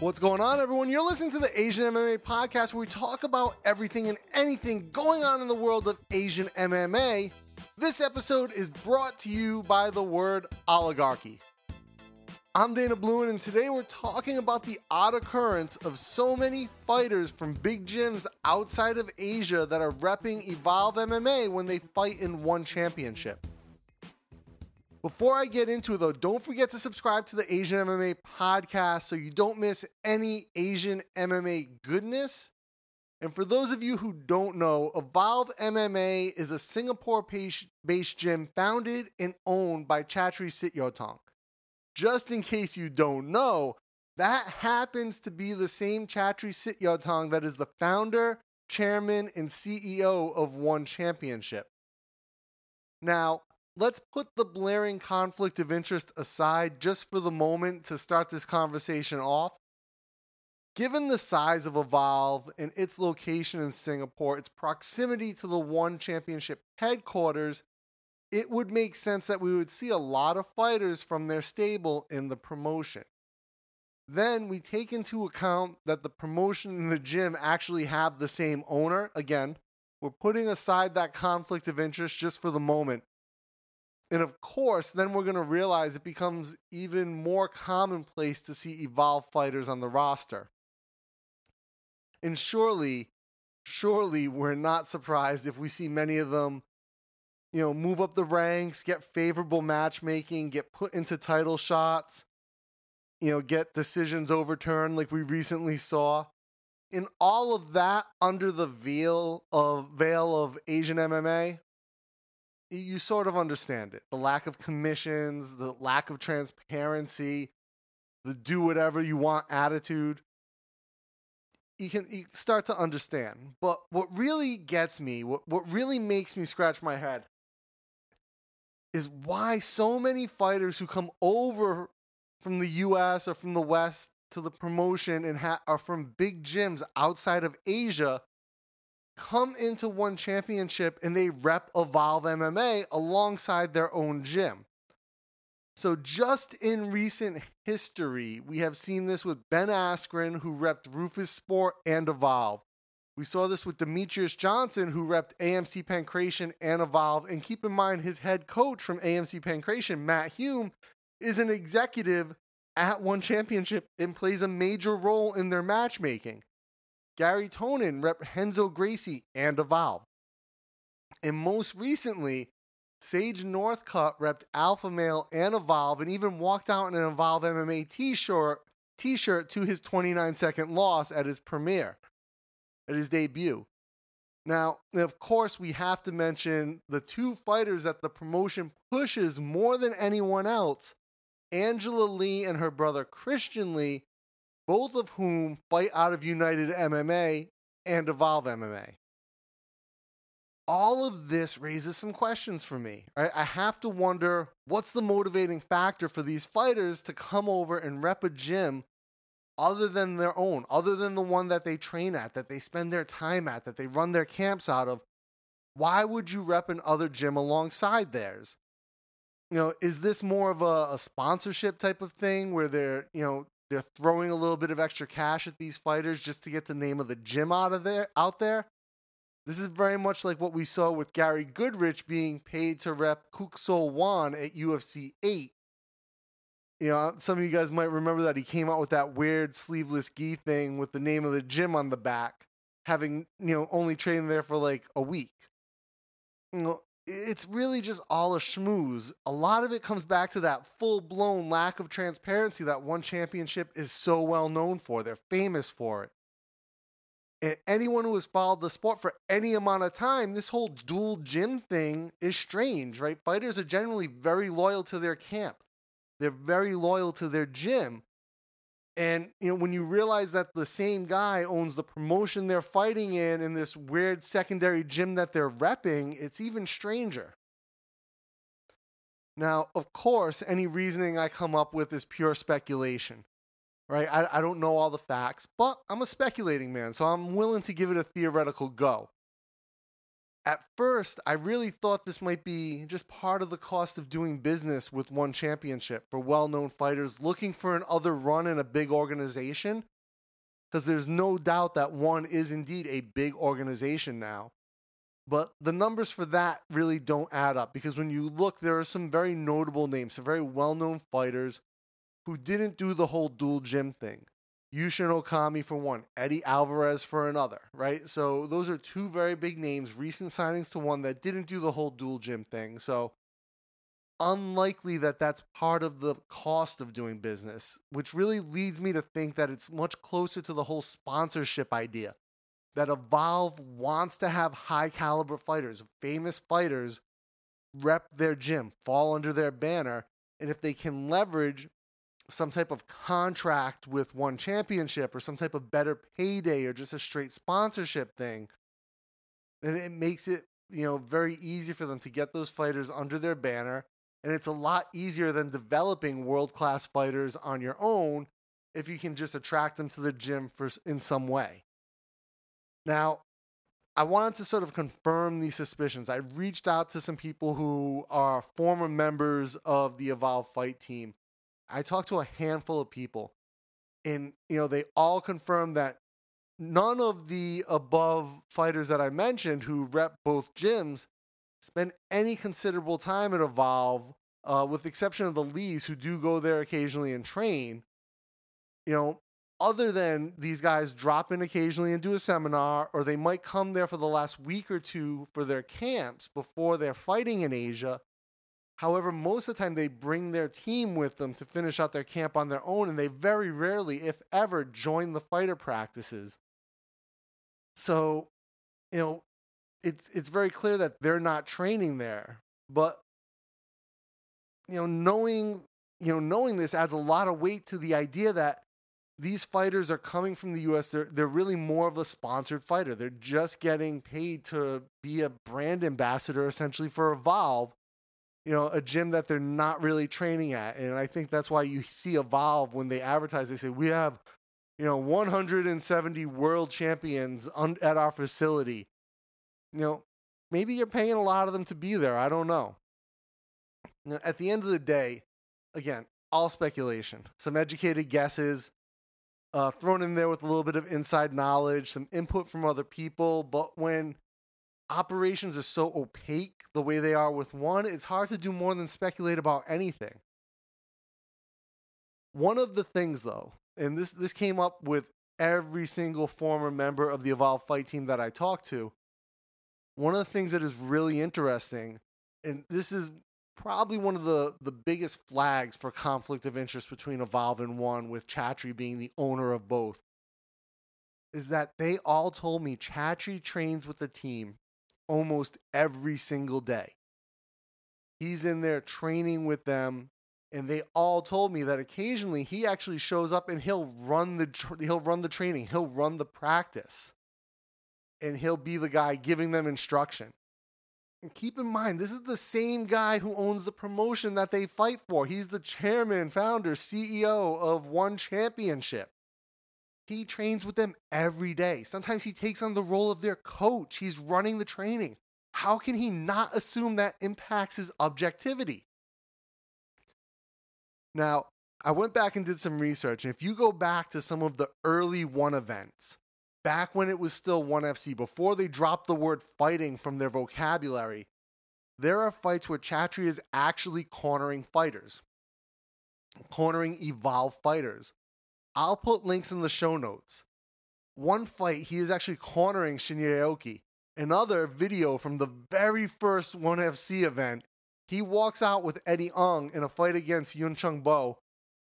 What's going on, everyone? You're listening to the Asian MMA podcast where we talk about everything and anything going on in the world of Asian MMA. This episode is brought to you by the word oligarchy. I'm Dana Bluen, and today we're talking about the odd occurrence of so many fighters from big gyms outside of Asia that are repping Evolve MMA when they fight in one championship. Before I get into it, though, don't forget to subscribe to the Asian MMA podcast so you don't miss any Asian MMA goodness. And for those of you who don't know, Evolve MMA is a Singapore based gym founded and owned by Chatri Sityodtong. Just in case you don't know, that happens to be the same Chatri Sityodtong that is the founder, chairman, and CEO of One Championship. Now, let's put the blaring conflict of interest aside just for the moment to start this conversation off. Given the size of Evolve and its location in Singapore, its proximity to the One Championship headquarters, it would make sense that we would see a lot of fighters from their stable in the promotion. Then we take into account that the promotion and the gym actually have the same owner. Again, we're putting aside that conflict of interest just for the moment. And of course, then we're going to realize it becomes even more commonplace to see Evolve fighters on the roster. And surely, surely we're not surprised if we see many of them, you know, move up the ranks, get favorable matchmaking, get put into title shots, you know, get decisions overturned like we recently saw. In all of that under the veil of veil of Asian MMA, you sort of understand it. The lack of commissions, the lack of transparency, the do whatever you want attitude. You can you start to understand. But what really gets me, what, what really makes me scratch my head, is why so many fighters who come over from the US or from the West to the promotion and ha- are from big gyms outside of Asia come into one championship and they rep Evolve MMA alongside their own gym. So, just in recent history, we have seen this with Ben Askren, who repped Roufusport and Evolve. We saw this with Demetrious Johnson, who repped AMC Pankration and Evolve. And keep in mind, his head coach from AMC Pankration, Matt Hume, is an executive at one championship and plays a major role in their matchmaking. Garry Tonon rep Renzo Gracie and Evolve. And most recently, Sage Northcutt repped Alpha Male and Evolve and even walked out in an Evolve MMA t-shirt, t-shirt to his 29 second loss at his premiere, at his debut. Now, of course, we have to mention the two fighters that the promotion pushes more than anyone else Angela Lee and her brother Christian Lee, both of whom fight out of United MMA and Evolve MMA. All of this raises some questions for me. Right? I have to wonder what's the motivating factor for these fighters to come over and rep a gym other than their own, other than the one that they train at, that they spend their time at, that they run their camps out of. Why would you rep another gym alongside theirs? You know, is this more of a, a sponsorship type of thing where they're, you know, they're throwing a little bit of extra cash at these fighters just to get the name of the gym out of there out there. This is very much like what we saw with Gary Goodridge being paid to rep Kuk Wan at UFC 8. You know, some of you guys might remember that he came out with that weird sleeveless gi thing with the name of the gym on the back, having, you know, only trained there for like a week. You know, it's really just all a schmooze. A lot of it comes back to that full blown lack of transparency that one championship is so well known for. They're famous for it. And anyone who has followed the sport for any amount of time, this whole dual gym thing is strange, right? Fighters are generally very loyal to their camp, they're very loyal to their gym. And you know, when you realize that the same guy owns the promotion they're fighting in in this weird secondary gym that they're repping, it's even stranger. Now, of course, any reasoning I come up with is pure speculation. Right? I, I don't know all the facts, but I'm a speculating man, so I'm willing to give it a theoretical go. At first, I really thought this might be just part of the cost of doing business with one championship for well known fighters looking for another run in a big organization. Because there's no doubt that one is indeed a big organization now. But the numbers for that really don't add up because when you look, there are some very notable names, some very well known fighters who didn't do the whole dual gym thing. Yushin Okami for one, Eddie Alvarez for another, right? So those are two very big names, recent signings to one that didn't do the whole dual gym thing. So unlikely that that's part of the cost of doing business, which really leads me to think that it's much closer to the whole sponsorship idea. That Evolve wants to have high caliber fighters, famous fighters, rep their gym, fall under their banner. And if they can leverage some type of contract with one championship or some type of better payday or just a straight sponsorship thing, then it makes it, you know, very easy for them to get those fighters under their banner. And it's a lot easier than developing world class fighters on your own if you can just attract them to the gym for in some way. Now, I wanted to sort of confirm these suspicions. I reached out to some people who are former members of the Evolve Fight team I talked to a handful of people, and you know they all confirmed that none of the above fighters that I mentioned who rep both gyms spend any considerable time at Evolve, uh, with the exception of the Lees who do go there occasionally and train. You know, other than these guys drop in occasionally and do a seminar, or they might come there for the last week or two for their camps before they're fighting in Asia. However, most of the time they bring their team with them to finish out their camp on their own, and they very rarely, if ever, join the fighter practices. So, you know, it's it's very clear that they're not training there. But you know, knowing you know, knowing this adds a lot of weight to the idea that these fighters are coming from the US. They're they're really more of a sponsored fighter. They're just getting paid to be a brand ambassador essentially for Evolve you know, a gym that they're not really training at. And I think that's why you see Evolve when they advertise, they say, we have, you know, 170 world champions un- at our facility. You know, maybe you're paying a lot of them to be there. I don't know. Now, at the end of the day, again, all speculation, some educated guesses, uh, thrown in there with a little bit of inside knowledge, some input from other people. But when operations are so opaque the way they are with one, it's hard to do more than speculate about anything. One of the things, though, and this this came up with every single former member of the Evolve Fight team that I talked to. One of the things that is really interesting, and this is probably one of the, the biggest flags for conflict of interest between Evolve and One, with Chatri being the owner of both, is that they all told me Chatri trains with the team almost every single day. He's in there training with them and they all told me that occasionally he actually shows up and he'll run the he'll run the training, he'll run the practice. And he'll be the guy giving them instruction. And keep in mind, this is the same guy who owns the promotion that they fight for. He's the chairman, founder, CEO of One Championship. He trains with them every day. Sometimes he takes on the role of their coach. He's running the training. How can he not assume that impacts his objectivity? Now, I went back and did some research, and if you go back to some of the early one events, back when it was still 1FC, before they dropped the word fighting from their vocabulary, there are fights where Chatri is actually cornering fighters, cornering evolved fighters. I'll put links in the show notes. One fight, he is actually cornering Shinya Aoki. Another video from the very first 1FC event, he walks out with Eddie Ng in a fight against Yun Chung Bo,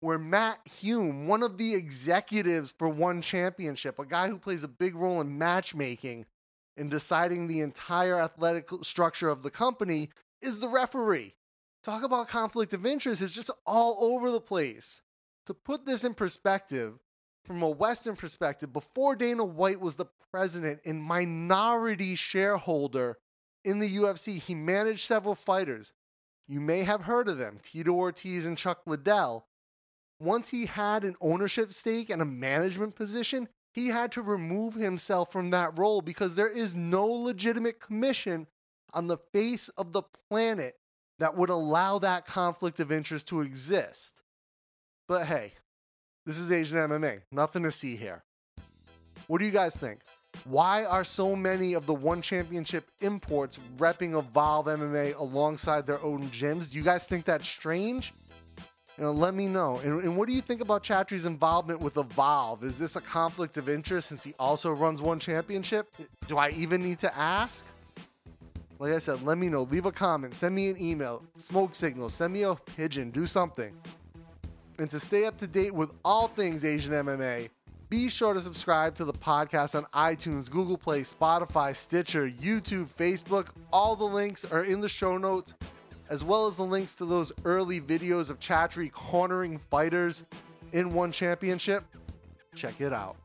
where Matt Hume, one of the executives for One Championship, a guy who plays a big role in matchmaking and deciding the entire athletic structure of the company, is the referee. Talk about conflict of interest, it's just all over the place to put this in perspective, from a Western perspective, before Dana White was the president and minority shareholder in the UFC, he managed several fighters. You may have heard of them Tito Ortiz and Chuck Liddell. Once he had an ownership stake and a management position, he had to remove himself from that role because there is no legitimate commission on the face of the planet that would allow that conflict of interest to exist. But hey, this is Asian MMA. Nothing to see here. What do you guys think? Why are so many of the one championship imports repping Evolve MMA alongside their own gyms? Do you guys think that's strange? You know, let me know. And, and what do you think about Chatri's involvement with Evolve? Is this a conflict of interest since he also runs one championship? Do I even need to ask? Like I said, let me know. Leave a comment, send me an email, smoke signal, send me a pigeon, do something. And to stay up to date with all things Asian MMA, be sure to subscribe to the podcast on iTunes, Google Play, Spotify, Stitcher, YouTube, Facebook. All the links are in the show notes, as well as the links to those early videos of Chatri cornering fighters in one championship. Check it out.